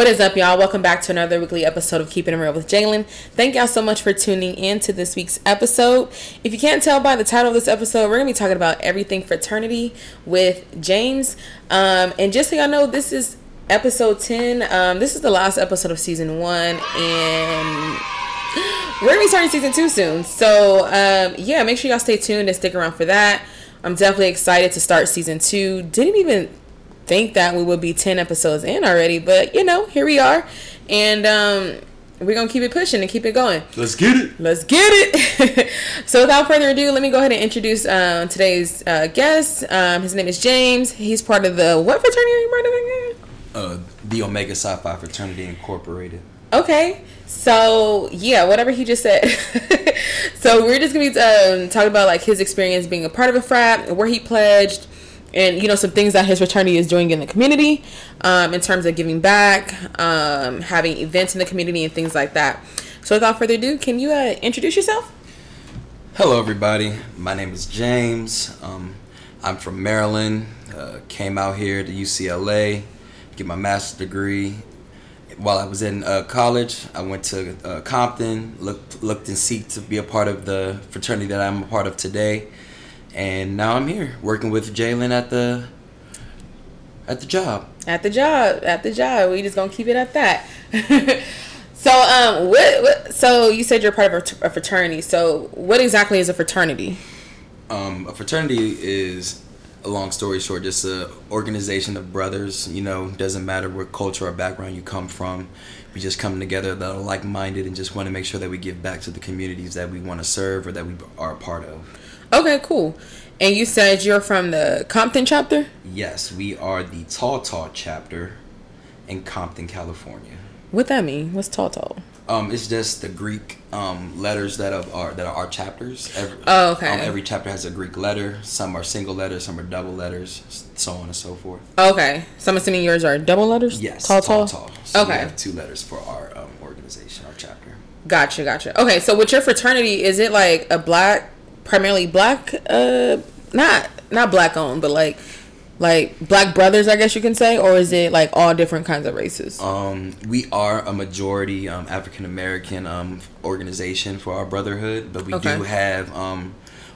What is up, y'all? Welcome back to another weekly episode of Keeping It Real with Jaylyn. Thank y'all so much for tuning in to this week's episode. If you can't tell by the title of this episode, we're gonna be talking about everything fraternity with James. Um, and just so y'all know, this is episode ten. Um, this is the last episode of season one, and we're gonna be starting season two soon. So um, yeah, make sure y'all stay tuned and stick around for that. I'm definitely excited to start season two. Didn't even think that we would be 10 episodes in already, but you know, here we are. And um, we're going to keep it pushing and keep it going. Let's get it. Let's get it. so, without further ado, let me go ahead and introduce uh, today's uh, guest. Um, his name is James. He's part of the what fraternity are you part of again? Uh, the Omega Psi Phi Fraternity Incorporated. Okay. So yeah, whatever he just said. so we're just gonna be um, talking about like his experience being a part of a frat, where he pledged, and you know some things that his fraternity is doing in the community um, in terms of giving back um, having events in the community and things like that. So without further ado can you uh, introduce yourself? Hello everybody. My name is james. Um, i'm from maryland. Uh, came out here to ucla get my master's degree. While I was in uh, college, I went to uh, Compton, looked looked and seeked to be a part of the fraternity that I'm a part of today and now I'm here working with Jaylyn at the at the job. At the job, at the job. We just gonna keep it at that. so, um, what, what? So you said you're part of a fraternity. So, what exactly is a fraternity? Um, a fraternity is a long story short, just a organization of brothers. You know, doesn't matter what culture or background you come from. We just come together that are like minded and just want to make sure that we give back to the communities that we want to serve or that we are a part of. Okay, cool. And you said you're from the Compton chapter? Yes, we are the Tau Tau chapter in Compton, California. What that mean? What's Tau Tau? Um, it's just the Greek um, letters that are that are our chapters. Every, oh, okay. Um, every chapter has a Greek letter. Some are single letters, some are double letters, so on and so forth. Okay, so I'm assuming yours are double letters. Yes, tau, tau. tau. So okay, we have two letters for our um, organization, our chapter. Gotcha, gotcha. Okay, so with your fraternity, is it like a black primarily black uh not not black owned but like like black brothers i guess you can say or is it like all different kinds of races? Um we are a majority um african american um organization for our brotherhood but we okay. do have um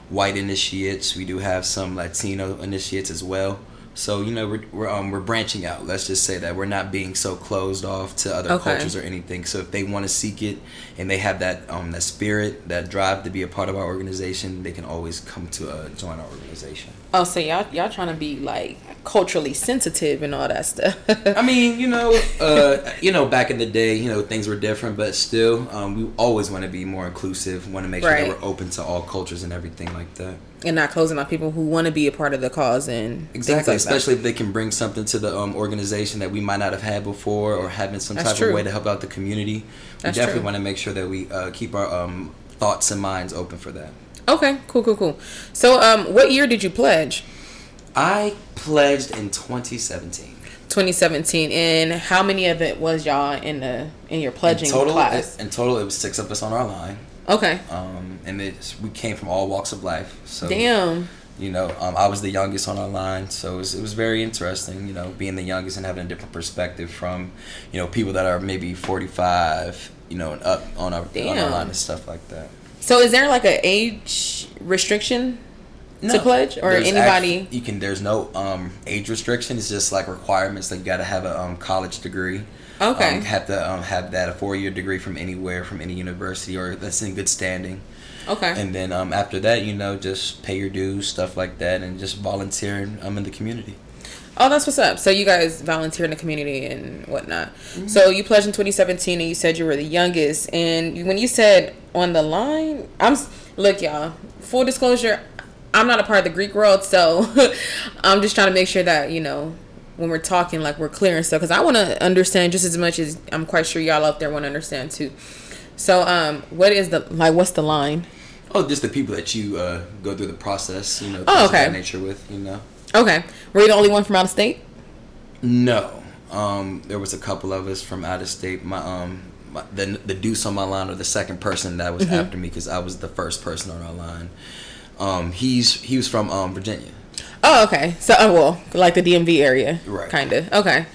white initiates. We do have some latino initiates as well so you know we're we're, um, we're branching out. Let's just say that we're not being so closed off to other okay. cultures or anything. So if they want to seek it and they have that um that spirit, that drive to be a part of our organization, they can always come to uh, join our organization. Oh, so y'all y'all trying to be like culturally sensitive and all that stuff. I mean, you know, uh, you know, back in the day, you know, things were different, but still, um, we always want to be more inclusive. Want to make sure right. that we're open to all cultures and everything like that. And not closing out people who want to be a part of the cause and exactly, like especially that. if they can bring something to the um, organization that we might not have had before, or having some That's type true. of way to help out the community. That's we definitely want to make sure that we uh, keep our um, thoughts and minds open for that. Okay, cool, cool, cool. So, um, what year did you pledge? I pledged in 2017. 2017, and how many of it was y'all in the in your pledging in total, class? It, in total, it was six of us on our line. Okay. Um, and it we came from all walks of life. So damn. You know, um, I was the youngest on our line, so it was, it was very interesting. You know, being the youngest and having a different perspective from, you know, people that are maybe 45, you know, and up on our on our line and stuff like that. So, is there like an age restriction no, to pledge or anybody actually, you can there's no um, age restriction it's just like requirements that you got to have a um, college degree okay um, have to um, have that a four-year degree from anywhere from any university or that's in good standing okay and then um, after that you know just pay your dues stuff like that and just volunteer um, in the community Oh, that's what's up. So you guys volunteer in the community and whatnot. Mm-hmm. So you pledged in 2017, and you said you were the youngest. And when you said on the line, I'm look, y'all. Full disclosure, I'm not a part of the Greek world, so I'm just trying to make sure that you know when we're talking, like we're clear and stuff, because I want to understand just as much as I'm quite sure y'all out there want to understand too. So, um, what is the like? What's the line? Oh, just the people that you uh, go through the process, you know, oh, okay. nature with, you know. Okay, were you the only one from out of state? No, um, there was a couple of us from out of state. My um, my, the the deuce on my line, or the second person that was mm-hmm. after me, because I was the first person on our line. Um, he's he was from um, Virginia. Oh, okay. So, oh, well, like the DMV area, right? Kind of. Okay.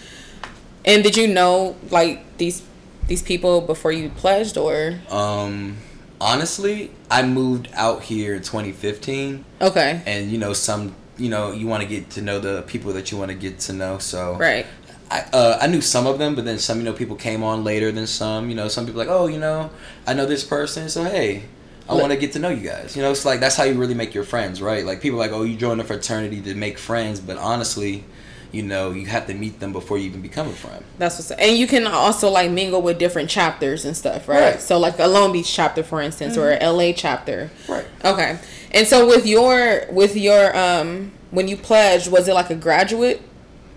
And did you know like these these people before you pledged or? Um, honestly, I moved out here in 2015. Okay. And you know some you know you want to get to know the people that you want to get to know. So right. I uh, I knew some of them, but then some you know people came on later than some. You know some people like oh you know I know this person, so hey. I want to get to know you guys. You know, it's like that's how you really make your friends, right? Like people like, oh, you join a fraternity to make friends, but honestly, you know, you have to meet them before you even become a friend. That's what's and you can also like mingle with different chapters and stuff, right? right. So like a Long Beach chapter, for instance, mm-hmm. or a LA chapter. Right. Okay. And so with your with your um when you pledged, was it like a graduate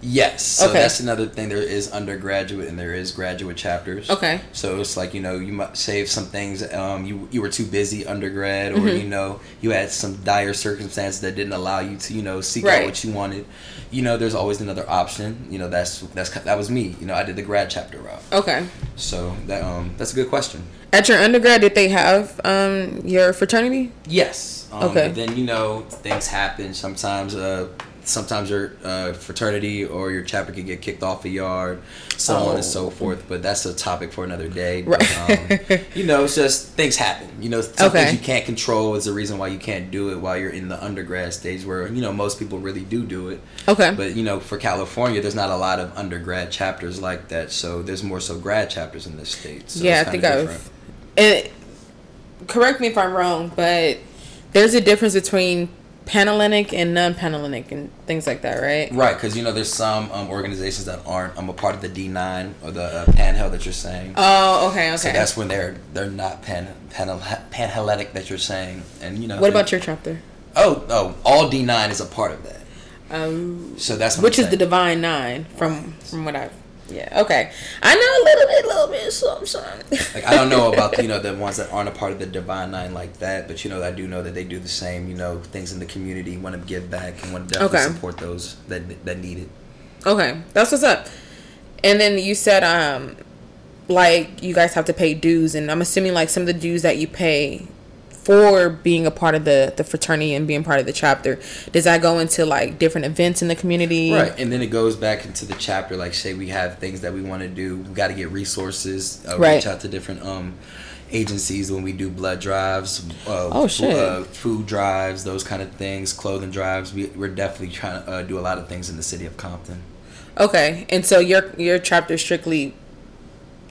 Yes. So okay. that's another thing. There is undergraduate and there is graduate chapters. Okay. So it's like you know you might save some things. Um, you you were too busy undergrad, or mm-hmm. you know you had some dire circumstances that didn't allow you to you know seek right. out what you wanted. You know, there's always another option. You know, that's that's that was me. You know, I did the grad chapter route. Okay. So that um that's a good question. At your undergrad, did they have um your fraternity? Yes. Um, okay. But then you know things happen sometimes. Uh sometimes your uh, fraternity or your chapter can get kicked off a yard, so oh. on and so oh. forth. But that's a topic for another day. But, um, you know, it's just things happen. You know, some okay. things you can't control is the reason why you can't do it while you're in the undergrad stage, where you know most people really do do it. Okay. But you know, for California, there's not a lot of undergrad chapters like that, so there's more so grad chapters in this state. So yeah, I think I've. It, correct me if I'm wrong, but there's a difference between Panhellenic and non-Panhellenic and things like that, right? Right, because you know there's some um, organizations that aren't. I'm um, a part of the D9 or the uh, Panhell that you're saying. Oh, okay, okay. So that's when they're they're not pan, pan Panhellenic that you're saying, and you know. What about your chapter? Oh, oh, all D9 is a part of that. Um, so that's which is the Divine Nine from from what I've yeah. Okay. I know a little bit, a little bit, something, something. like I don't know about you know the ones that aren't a part of the Divine Nine like that, but you know I do know that they do the same. You know things in the community, want to give back and want to definitely okay. support those that that need it. Okay, that's what's up. And then you said um, like you guys have to pay dues, and I'm assuming like some of the dues that you pay for being a part of the the fraternity and being part of the chapter does that go into like different events in the community? Right and then it goes back into the chapter like say we have things that we want to do we got to get resources uh, right. reach out to different um agencies when we do blood drives uh, oh shit. uh, food drives those kind of things clothing drives we, we're definitely trying to uh, do a lot of things in the city of compton. Okay and so your your chapter strictly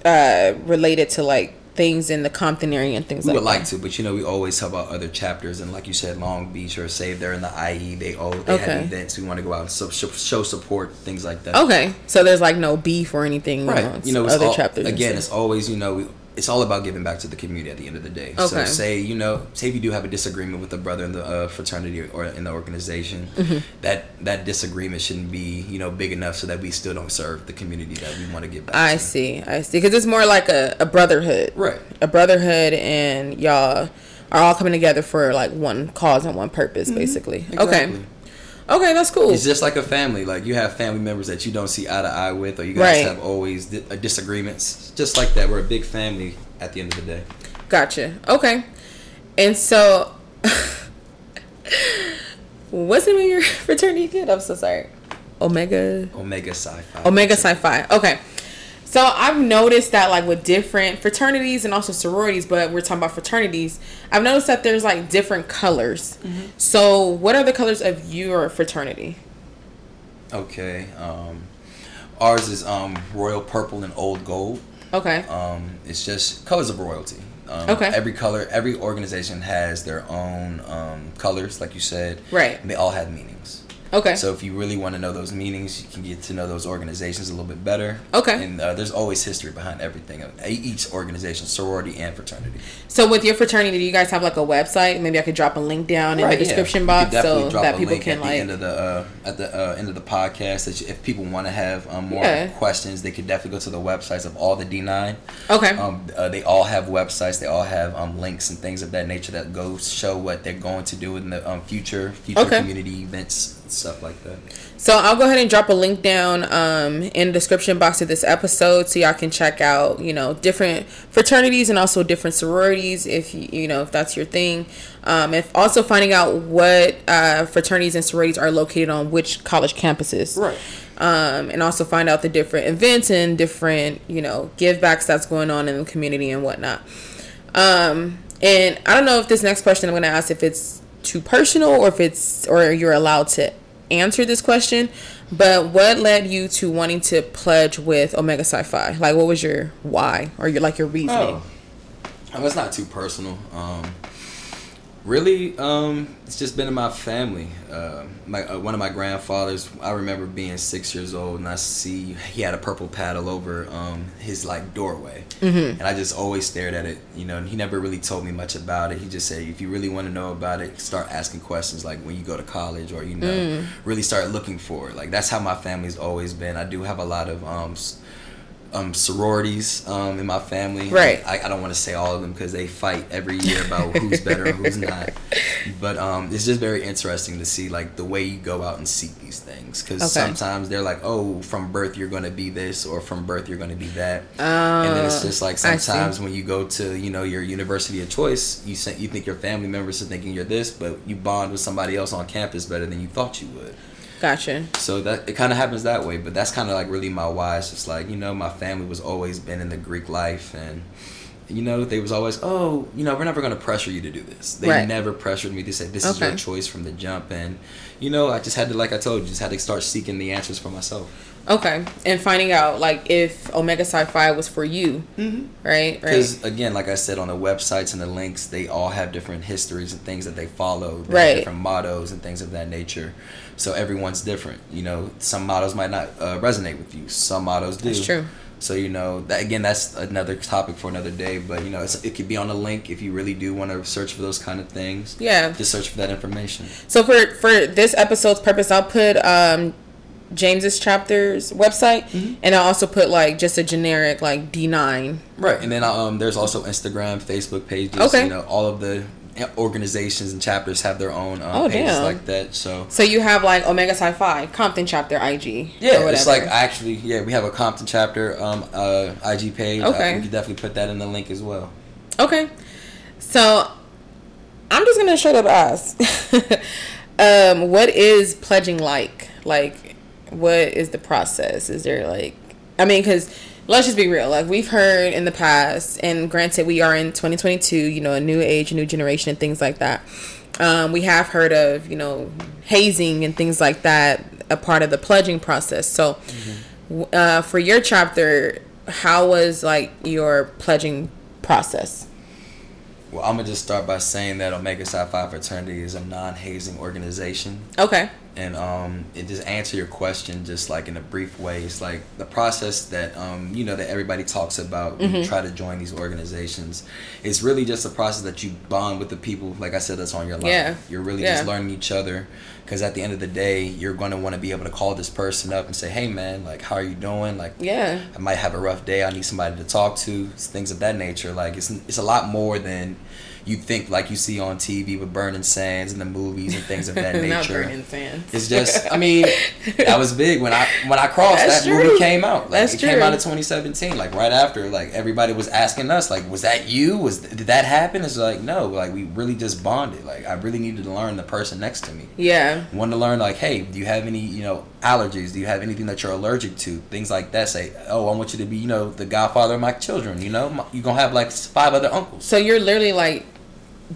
uh related to like things in the Compton area and things like that. we like would like to, but you know, we always help out other chapters, and like you said, Long Beach or say they're in the IE, they all they okay. have events. We want to go out and so, show support, things like that. Okay, so there's like no beef or anything, right? You know, you know other all, chapters. Again, it's always you know we it's all about giving back to the community at the end of the day. Okay. So say you know, say if you do have a disagreement with a brother in the uh, fraternity or in the organization, mm-hmm. that that disagreement shouldn't be you know big enough so that we still don't serve the community that we want to give back. I to. see, I see, because it's more like a, a brotherhood, right? A brotherhood, and y'all are all coming together for like one cause and one purpose, mm-hmm. basically. Exactly. Okay. Okay, that's cool. It's just like a family. Like you have family members that you don't see eye to eye with, or you guys right. have always uh, disagreements. Just like that, we're a big family at the end of the day. Gotcha. Okay, and so, what's the name of your fraternity again? I'm so sorry. Omega. Omega Phi. Omega Phi. Okay. So I've noticed that like with different fraternities and also sororities, but we're talking about fraternities. I've noticed that there's like different colors. Mm-hmm. So what are the colors of your fraternity? Okay. Um, ours is um, royal purple and old gold. Okay. Um, it's just colors of royalty. Um, okay. Every color, every organization has their own um, colors, like you said. Right. they all have meanings. Okay. So if you really want to know those meanings, you can get to know those organizations a little bit better. Okay. And uh, there's always history behind everything, each organization, sorority and fraternity. So with your fraternity, do you guys have like a website? Maybe I could drop a link down in right, the description yeah. box so that people can like. End of the uh, at the uh, end of the podcast, that if people want to have um, more yeah. questions, they could definitely go to the websites of all the D9. Okay. Um, uh, they all have websites. They all have um, links and things of that nature that go show what they're going to do in the um, future future okay. community events stuff like that. So I'll go ahead and drop a link down um, in the description box of this episode, so y'all can check out you know different fraternities and also different sororities if you you know if that's your thing. Um, if also finding out what uh, fraternities and sororities are located on which college campuses. Right. Um, and also find out the different events and different you know give backs that's going on in the community and whatnot. Um, and I don't know if this next question I'm going to ask if it's too personal or if it's or you're allowed to answer this question. But what led you to wanting to pledge with Omega Psi Phi? Like, what was your why or your like your reasoning? Oh, it's not too personal. Um, really, um, it's just been in my family. Uh, my uh, one of my grandfathers. I remember being six years old, and I see he had a purple paddle over um, his like doorway, mm-hmm. and I just always stared at it. You know, and he never really told me much about it. He just said, if you really want to know about it, start asking questions. Like when you go to college, or you know, mm. really start looking for it. Like that's how my family's always been. I do have a lot of um, um, sororities um, in my family. Right. I, I don't want to say all of them because they fight every year about who's better and who's not. But um, it's just very interesting to see like the way you go out and seek these things because okay. sometimes they're like, oh, from birth you're going to be this or from birth you're going to be that. Uh, and then it's just like sometimes when you go to you know your university of choice, you you think your family members are thinking you're this, but you bond with somebody else on campus better than you thought you would. Gotcha. So that it kind of happens that way, but that's kind of like really my why. It's just like you know, my family was always been in the Greek life, and you know, they was always, oh, you know, we're never gonna pressure you to do this. They right. never pressured me. They said this okay. is your choice from the jump, and you know, I just had to, like I told you, just had to start seeking the answers for myself. Okay, and finding out like if Omega Psi Phi was for you, mm-hmm. right? Because right. again, like I said on the websites and the links, they all have different histories and things that they follow, right? Different mottos and things of that nature. So everyone's different. You know, some mottos might not uh, resonate with you. Some mottos do. That's true. So you know that again, that's another topic for another day. But you know, it could be on the link if you really do want to search for those kind of things. Yeah, just search for that information. So for for this episode's purpose, I'll put um, James's chapter's website, mm-hmm. and I also put like just a generic like D nine. Right, and then um, there's also Instagram, Facebook pages. Okay, you know all of the organizations and chapters have their own um, oh, pages damn. like that. So so you have like Omega Psi Phi Compton chapter IG. Yeah, it's like actually yeah we have a Compton chapter um uh IG page. Okay, uh, we can definitely put that in the link as well. Okay, so I'm just gonna straight up ask, um, what is pledging like? Like, what is the process? Is there like, I mean, because let's just be real. Like we've heard in the past, and granted, we are in 2022. You know, a new age, a new generation, and things like that. Um, we have heard of you know hazing and things like that, a part of the pledging process. So, mm-hmm. uh, for your chapter, how was like your pledging process? Well, I'm gonna just start by saying that Omega Psi Phi fraternity is a non-hazing organization. Okay and um, it just answer your question just like in a brief way. It's like the process that um, you know that everybody talks about mm-hmm. you try to join these organizations. It's really just a process that you bond with the people. Like I said, that's on your line. Yeah. You're really yeah. just learning each other. Because at the end of the day, you're going to want to be able to call this person up and say, "Hey, man, like, how are you doing? Like, yeah, I might have a rough day. I need somebody to talk to. Things of that nature. Like, it's it's a lot more than." You think like you see on TV with Burning Sands and the movies and things of that nature. Not Burning Sands. It's just, I mean, that was big when I when I crossed That's that true. movie came out. Like, That's it true. came out in 2017, like right after. Like everybody was asking us, like, was that you? Was did that happen? It's like no, like we really just bonded. Like I really needed to learn the person next to me. Yeah. Wanted to learn like, hey, do you have any you know allergies? Do you have anything that you're allergic to? Things like that. Say, oh, I want you to be you know the godfather of my children. You know, you're gonna have like five other uncles. So you're literally like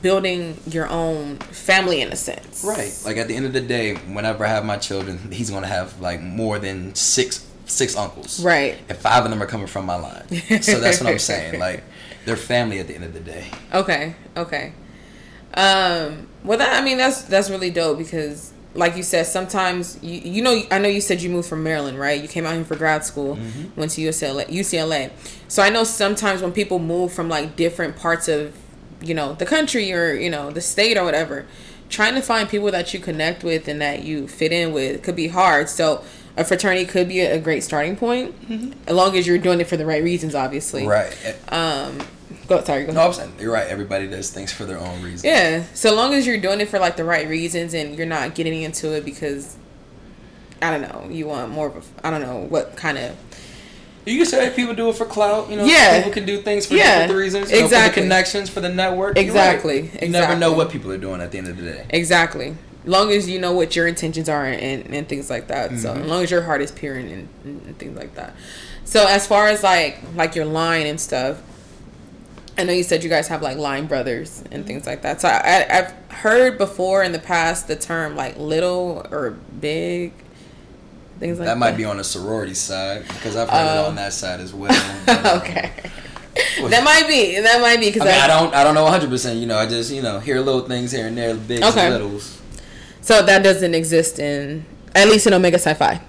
building your own family in a sense. Right. Like at the end of the day, whenever I have my children, he's gonna have like more than six six uncles. Right. And five of them are coming from my line. so that's what I'm saying. Like they're family at the end of the day. Okay. Okay. Um well that I mean that's that's really dope because like you said, sometimes you you know I know you said you moved from Maryland, right? You came out here for grad school, mm-hmm. went to UCLA, UCLA. So I know sometimes when people move from like different parts of you know the country or you know the state or whatever trying to find people that you connect with and that you fit in with could be hard so a fraternity could be a great starting point mm-hmm. as long as you're doing it for the right reasons obviously right um go sorry go no I'm saying you're right everybody does things for their own reasons yeah so long as you're doing it for like the right reasons and you're not getting into it because I don't know. You want more of a I don't know what kind of. You can say people do it for clout. You know, Yeah. people can do things for Yeah, different reasons. You know, for the connections, for the network. Exactly, right. You never know what people are doing at the end of the day. Exactly. Long as you know what your intentions are and, and things like that. So Mm-hmm. as long as your heart is pure and, and, and things like that. So as far as like like your line and stuff, I know you said you guys have like line brothers and things like that. So I, I've heard before in the past the term like little or big, things like that. that might be on the sorority side because I've heard it Oh. on that side as well. Um, okay. that might be. That might be because I mean, I don't, I don't know 100. percent You know, I just, you know, hear little things here and there, big Okay. littles. So that doesn't exist in at least in Omega Psi Phi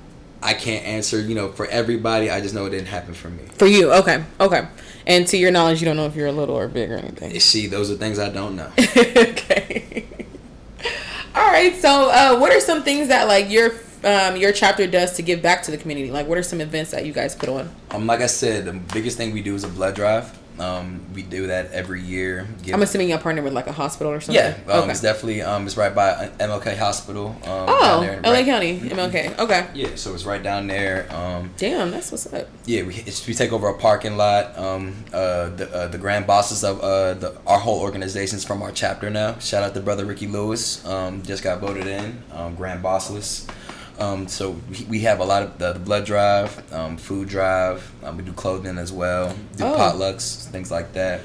I can't answer, you know, for everybody. I just know it didn't happen for me. for you. Okay. Okay. And to your knowledge, you don't know if you're a little or big or anything. See, those are things I don't know. okay. All right. So, uh, what are some things that like your um, your chapter does to give back to the community? Like, what are some events that you guys put on? Um, like I said, the biggest thing we do is a blood drive. Um, we do that every year. Give- I'm assuming y'all partner with like a hospital or something. yeah, um, okay. it's definitely um, it's right by MLK Hospital. Um, down Oh, there in- LA right- County, MLK. Okay. Yeah, so it's right down there. Um, Damn, that's what's up. yeah, we, it's, we take over a parking lot. Um, uh, the uh, the grand basileus of uh, the our whole organization's from our chapter now. Shout out to brother Ricky Lewis. Um, just got voted in um, grand basileus. Um, so we, we have a lot of the, the blood drive, um, food drive. Um, we do clothing as well. Do Oh. potlucks, things like that.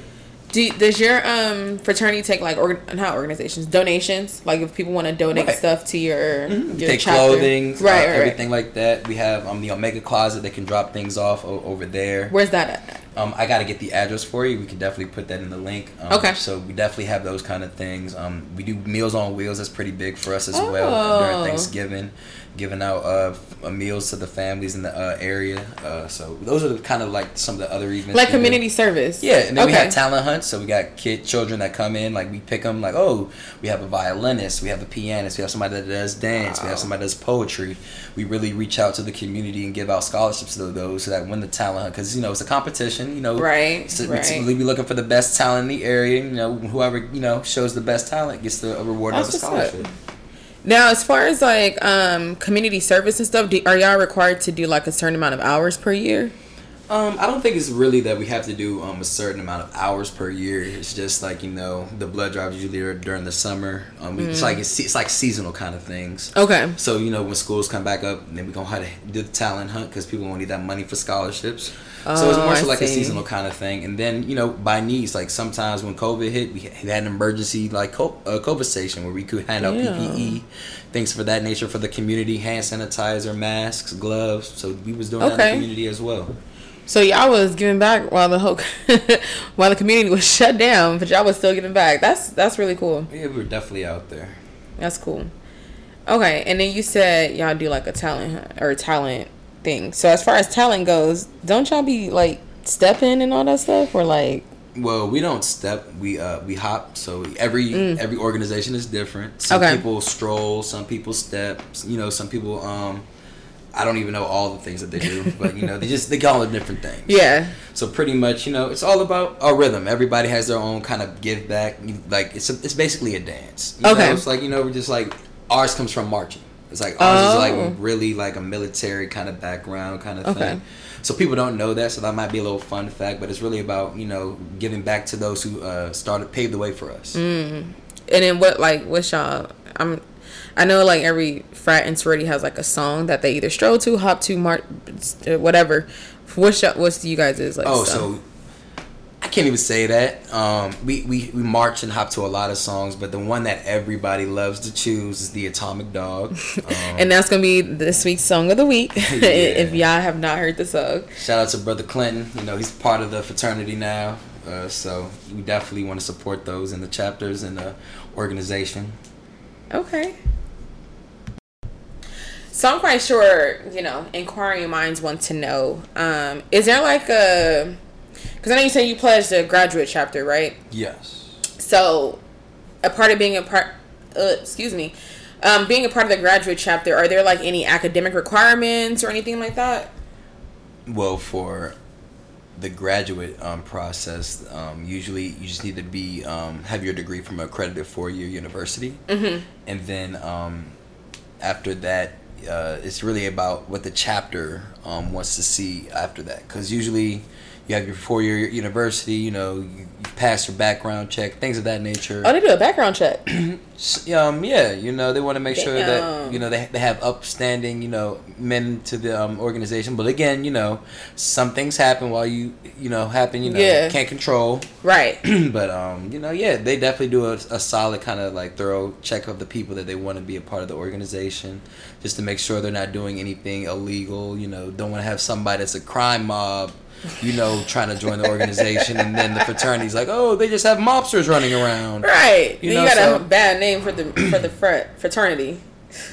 Do does your um fraternity take like org- not organizations donations? Like if people want to donate Right. stuff to your, We your take chapter? clothing, right, uh, right, everything like that. We have um, the Omega Closet. They can drop things off o- over there. Where's that at? Um, I got to get the address for you. We can definitely put that in the link. Um, Okay. So we definitely have those kind of things. Um, we do Meals on Wheels. That's pretty big for us as Oh. well during Thanksgiving, giving out uh, uh, meals to the families in the uh, area. Uh, so those are the kind of like some of the other events. Like we do. community service. Yeah, and then we Okay. have talent hunts. So we got kid children that come in. Like we pick them. Like oh, we have a violinist, we have a pianist, we have somebody that does dance, we have somebody that does poetry. We really reach out to the community and give out scholarships to those so that win the talent hunt because you know it's a competition. You know, Right, So right. we be looking for the best talent in the area. You know, whoever you know shows the best talent gets the reward That's of a scholarship. Now, as far as like um community service and stuff, do, are y'all required to do like a certain amount of hours per year? Um, I don't think it's really that we have to do um, a certain amount of hours per year. It's just like you know the blood drives usually are during the summer. Um, It's Mm. like it's, it's like seasonal kind of things. Okay. So you know when schools come back up, then we gonna have to do the talent hunt because people gonna need that money for scholarships. So it's Oh, more so I like a seasonal kind of thing. And then you know by needs, like sometimes when COVID hit, we had an emergency like uh, COVID station where we could hand out Yeah. PPE, things for that nature for the community, hand sanitizer, masks, gloves. So we was doing that in the community as well. So y'all was giving back while the whole while the community was shut down, but y'all was still giving back. That's that's really cool. Yeah, we were definitely out there. That's cool. Okay, and then you said y'all do like a talent hunt or talent thing. So as far as talent goes, don't y'all be like stepping and all that stuff, or like Well, we don't step. We uh we hop. So every every organization is different. Some Mm. Okay. people stroll. Some people step. You know, some people um. I don't even know all the things that they do, but you know, they just they call it different things. yeah, So pretty much, you know, it's all about a rhythm. Everybody has their own kind of give back. Like it's a, it's basically a dance. You Okay. know, it's like you know, we're just like ours comes from marching. It's like ours is Oh. like really like a military kind of background kind of Okay. thing. So people don't know that, so that might be a little fun fact. But it's really about you know giving back to those who uh, started paved the way for us. and then what like what's y'all? I'm I know like every frat and sorority has like a song that they either stroll to, hop to, march, whatever. What's y'all, what's you guys is like? Oh, so can't even say that. Um, we, we we march and hop to a lot of songs, but the one that everybody loves to choose is the Atomic Dog. Um, and that's gonna be this week's song of the week. if y'all have not heard the song, Shout out to Brother Clinton. You know, he's part of the fraternity now. Uh, so we definitely want to support those in the chapters and the organization. okay. So I'm quite sure, you know, inquiring minds want to know. Um, is there like a? Because I know you said you pledged a graduate chapter, right? Yes. So, a part of being a part, uh, excuse me, um, being a part of the graduate chapter, are there like any academic requirements or anything like that? Well, for the graduate um, process, um, usually you just need to be um, have your degree from an accredited four year university, Mm-hmm. and then um, after that, uh, it's really about what the chapter um, wants to see after that. Because usually you have your four year university, you know, you, pass your background check, things of that nature. Oh, they do a background check. um, yeah, you know, they want to make Damn. sure that you know they, they have upstanding, you know, men to the um, organization. But again, you know, some things happen while you you know happen, you know, yeah. can't control. Right. but um, you know, yeah, they definitely do a, a solid kind of like thorough check of the people that they want to be a part of the organization, just to make sure they're not doing anything illegal. You know, don't want to have somebody that's a crime mob you know, trying to join the organization, and then the fraternity's like, oh, they just have mobsters running around. Right. You, know, you got so, a bad name for the for the fraternity.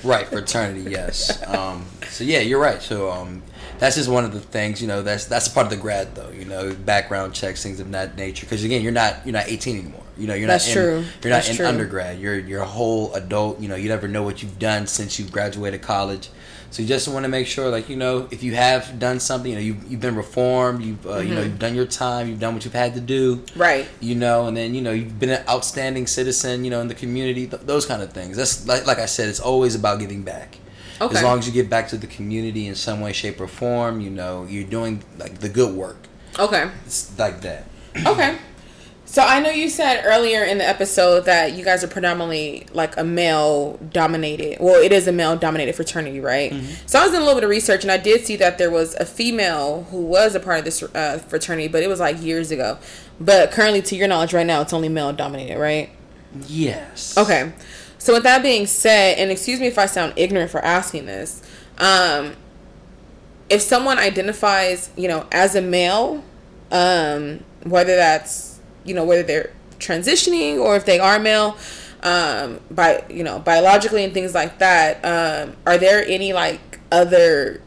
Right, fraternity. Yes. Um, so yeah, you're right. So um, that's just one of the things. You know, that's that's part of the grad though. You know, background checks, things of that nature. Because again, you're not you're not 18 anymore. You know, you're that's not. True. You're not in true. undergrad. You're you're a whole adult. You know, you never know what you've done since you graduated college. So you just want to make sure, like you know, if you have done something, you know, you've, you've been reformed, you've uh, mm-hmm. you know, mm-hmm. you've done your time, you've done what you've had to do, right? You know, and then you know, you've been an outstanding citizen, you know, in the community, th- those kind of things. That's like like I said, it's always about giving back. Okay. As long as you give back to the community in some way, shape, or form, you know, you're doing like the good work. Okay. It's like that. Okay. So I know you said earlier in the episode that you guys are predominantly like a male dominated. Well, it is a male dominated fraternity, right? Mm-hmm. So I was doing a little bit of research and I did see that there was a female who was a part of this uh, fraternity, but it was like years ago. But currently, to your knowledge, right now it's only male dominated, right? Yes. Okay. So with that being said, and excuse me if I sound ignorant for asking this, um, if someone identifies, you know, as a male, um, whether that's you know whether they're transitioning or if they are male um by you know biologically and things like that um are there any like other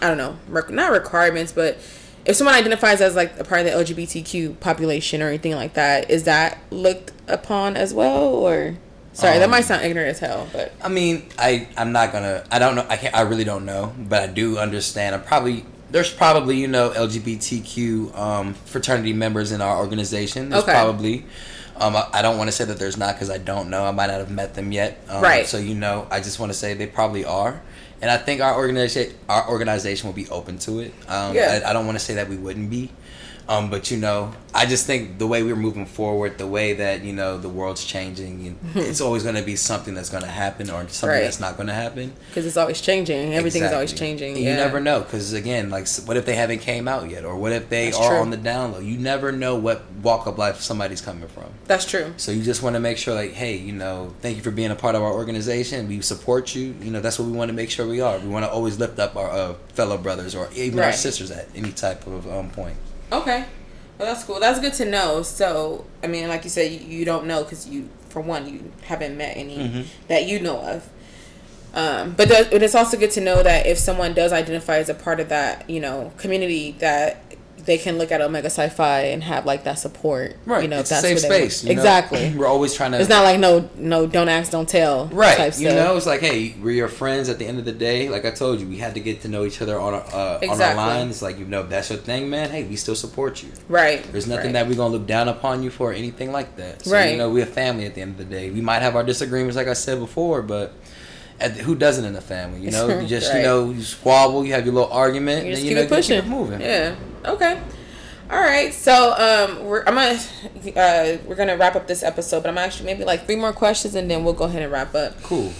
i don't know rec- not requirements but if someone identifies as like a part of the lgbtq population or anything like that is that looked upon as well or? Sorry um, that might sound ignorant as hell but. I mean i i'm not gonna i don't know i can't i really don't know but i do understand i'm probably there's probably you know LGBTQ um, fraternity members in our organization. There's okay. probably. Um, I, I, don't want to say that there's not because I don't know. I might not have met them yet. Um, right. So you know, I just want to say they probably are, and I think our organization our organization will be open to it. Um, yeah. I, I don't want to say that we wouldn't be, um, but you know, I just think the way we're moving forward, the way that you know the world's changing, you know, it's always going to be something that's going to happen or something right. that's not going to happen. Because it's always changing. Everything's exactly. always changing. Yeah. You never know. Because again, like, what if they haven't came out yet, or what if they that's are true. on the down low? You never know what walk of life somebody's coming from. That's true. So you just want to make sure, like, hey, you know, thank you for being a part of our organization. We support you. You know, that's what we want to make sure we are. We want to always lift up our uh, fellow brothers or even right. our sisters at any type of um, point. Okay. Well, that's cool. That's good to know. So, I mean, like you said, you, you don't know because you, for one, you haven't met any mm-hmm. that you know of. Um, but, the, but it's also good to know that if someone does identify as a part of that, you know, community, that they can look at Omega Psi Phi and have like that support. Right. You know, it's that's safe space. exactly. Know? We're always trying to. It's not like no, no, don't ask, don't tell. Right. you know, it's like, hey, we're your friends. At the end of the day, like I told you, we had to get to know each other on our uh, exactly. on our line. It's like you know, that's your thing, man. Hey, we still support you. Right. There's nothing right. that we're gonna look down upon you for or anything like that. So, right. You know, we're a family at the end of the day. We might have our disagreements, like I said before, but who doesn't in a family? You know, you just right. you know you squabble, you have your little argument, you and you know, pushing. keep it moving. Yeah. Okay. All right, so um, we're I'm gonna uh, we're gonna wrap up this episode, but I'm actually maybe like three more questions, and then we'll go ahead and wrap up. Cool.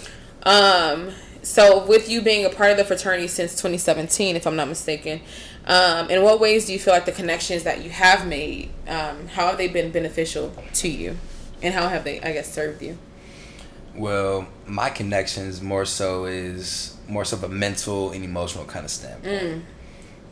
Um, so with you being a part of the fraternity since 2017, if I'm not mistaken, um, in what ways do you feel like the connections that you have made, um, how have they been beneficial to you, and how have they, I guess, served you? Well, my connections more so is more so of a mental and emotional kind of standpoint. Mm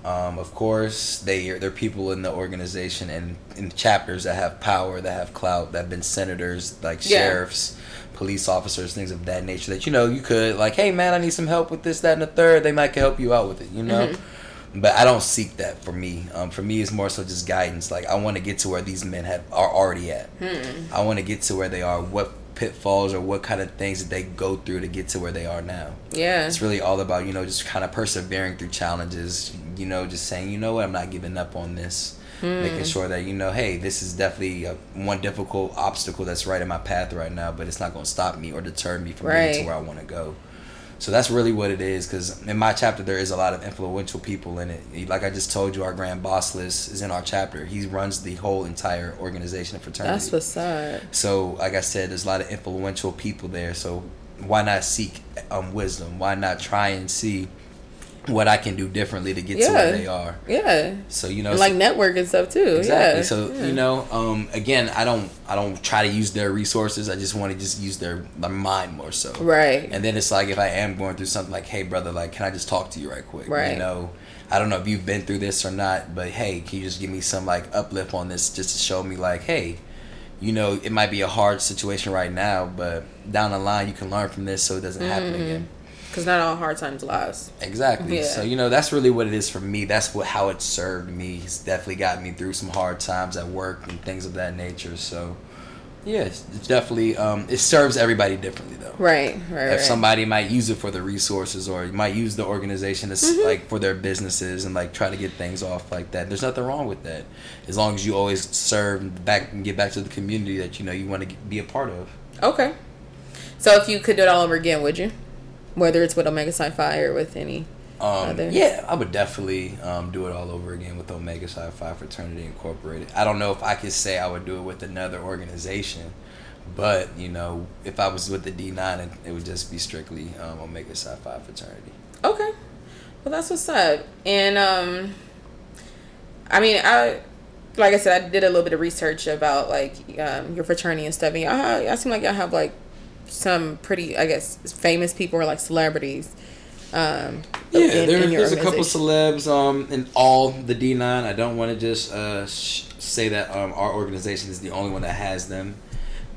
um, of course, they they're people in the organization and in chapters that have power, that have clout, that have been senators, like yeah. sheriffs, police officers, things of that nature. That you know you could like, hey man, I need some help with this, that, and the third. They might help you out with it, you know. Mm-hmm. But I don't seek that for me. Um, for me, it's more so just guidance. Like I want to get to where these men have are already at. Hmm. I want to get to where they are. What pitfalls or what kind of things that they go through to get to where they are now. Yeah. It's really all about, you know, just kind of persevering through challenges, you know, just saying, you know what, I'm not giving up on this. Hmm. Making sure that, you know, hey, this is definitely a, one difficult obstacle that's right in my path right now, but it's not going to stop me or deter me from right. getting to where I want to go. So that's really what it is. Because in my chapter, there is a lot of influential people in it. Like I just told you, our grand basileus is in our chapter. He runs the whole entire organization of fraternity. That's what's up. So, like I said, there's a lot of influential people there. So why not seek um, wisdom? Why not try and see what I can do differently to get yeah. to where they are. Yeah. So you know, like network and stuff too. Exactly. Yeah. So yeah. you know, um, again, I don't, I don't try to use their resources. I just want to just use their my mind more so. Right. And then it's like if I am going through something, like, hey, brother, like, can I just talk to you right quick? Right. You know. I don't know if you've been through this or not, but hey, can you just give me some like uplift on this just to show me like, hey, you know, it might be a hard situation right now, but down the line you can learn from this so it doesn't happen mm-hmm. again because not all hard times last. Exactly. Yeah. So you know that's really what it is for me. That's what how it served me. It's definitely got me through some hard times at work and things of that nature. So yes, it's definitely um, it serves everybody differently though. Right. Right. If right. somebody might use it for the resources or you might use the organization as mm-hmm. like for their businesses and like try to get things off like that. There's nothing wrong with that as long as you always serve back and get back to the community that you know you want to be a part of. Okay. So if you could do it all over again, would you? Whether it's with Omega Psi Phi or with any um, other. Yeah, I would definitely um, do it all over again with Omega Psi Phi Fraternity Incorporated. I don't know if I could say I would do it with another organization, but you know, if I was with the D nine, it, it, would just be strictly um, Omega Psi Phi Fraternity. Okay, well that's what's up, and um, I mean I. Like I said, I did a little bit of research about like um, your fraternity and stuff. And y'all, seem like y'all have like some pretty, I guess, famous people or like celebrities. Um, yeah, in, there, in there's a couple celebs um, in all the D9. I don't want to just uh, sh- say that um, our organization is the only one that has them,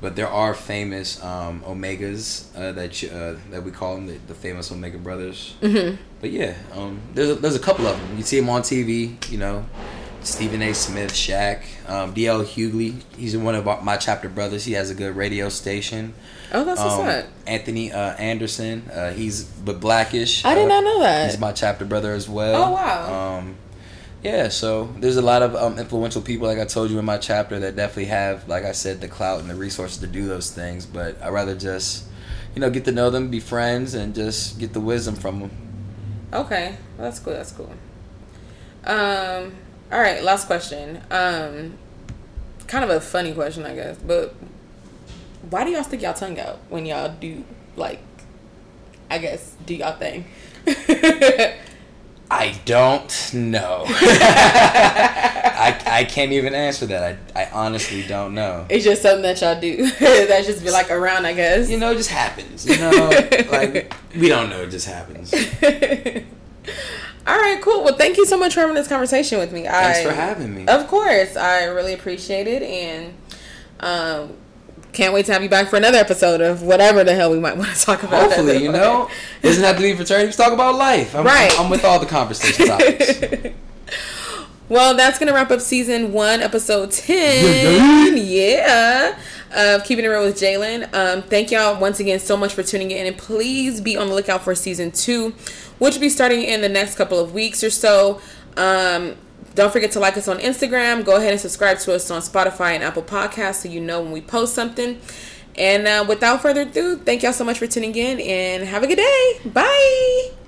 but there are famous um, Omegas uh, that you, uh, that we call them the, the famous Omega brothers. Mm-hmm. But yeah, um, there's a, there's a couple of them. You see them on TV, you know. Stephen A. Smith, Shaq, um, D.L. Hughley. He's one of my chapter brothers. He has a good radio station. Oh, that's what's um, up. Anthony uh, Anderson. Uh, he's but black-ish. I did not know that. He's my chapter brother as well. Oh wow. Um, yeah, so there's a lot of um, influential people, like I told you in my chapter, that definitely have, like I said, the clout and the resources to do those things. But I rather just, you know, get to know them, be friends, and just get the wisdom from them. Okay, well, that's cool. That's cool. Um, all right, last question. Um, kind of a funny question, I guess, but why do y'all stick y'all tongue out when y'all do like I guess do y'all thing? I don't know. I, I can't even answer that. I, I honestly don't know. It's just something that y'all do. that just be like around, I guess. You know, it just happens. You know, like we don't know. It just happens. All right, cool. Well, thank you so much for having this conversation with me. Thanks I, for having me. Of course, I really appreciate it, and um, can't wait to have you back for another episode of whatever the hell we might want to talk about. Hopefully, you know, it doesn't have to be fraternity. Let's talk about life. I'm, right. I'm with all the conversation topics. well, that's gonna wrap up season one, episode ten. yeah. Of keeping it real with Jaylyn. Um, thank y'all once again so much for tuning in, and please be on the lookout for season two, which will be starting in the next couple of weeks or so. Um, don't forget to like us on Instagram. Go ahead and subscribe to us on Spotify and Apple Podcasts so you know when we post something. And uh, without further ado, thank y'all so much for tuning in and have a good day. Bye.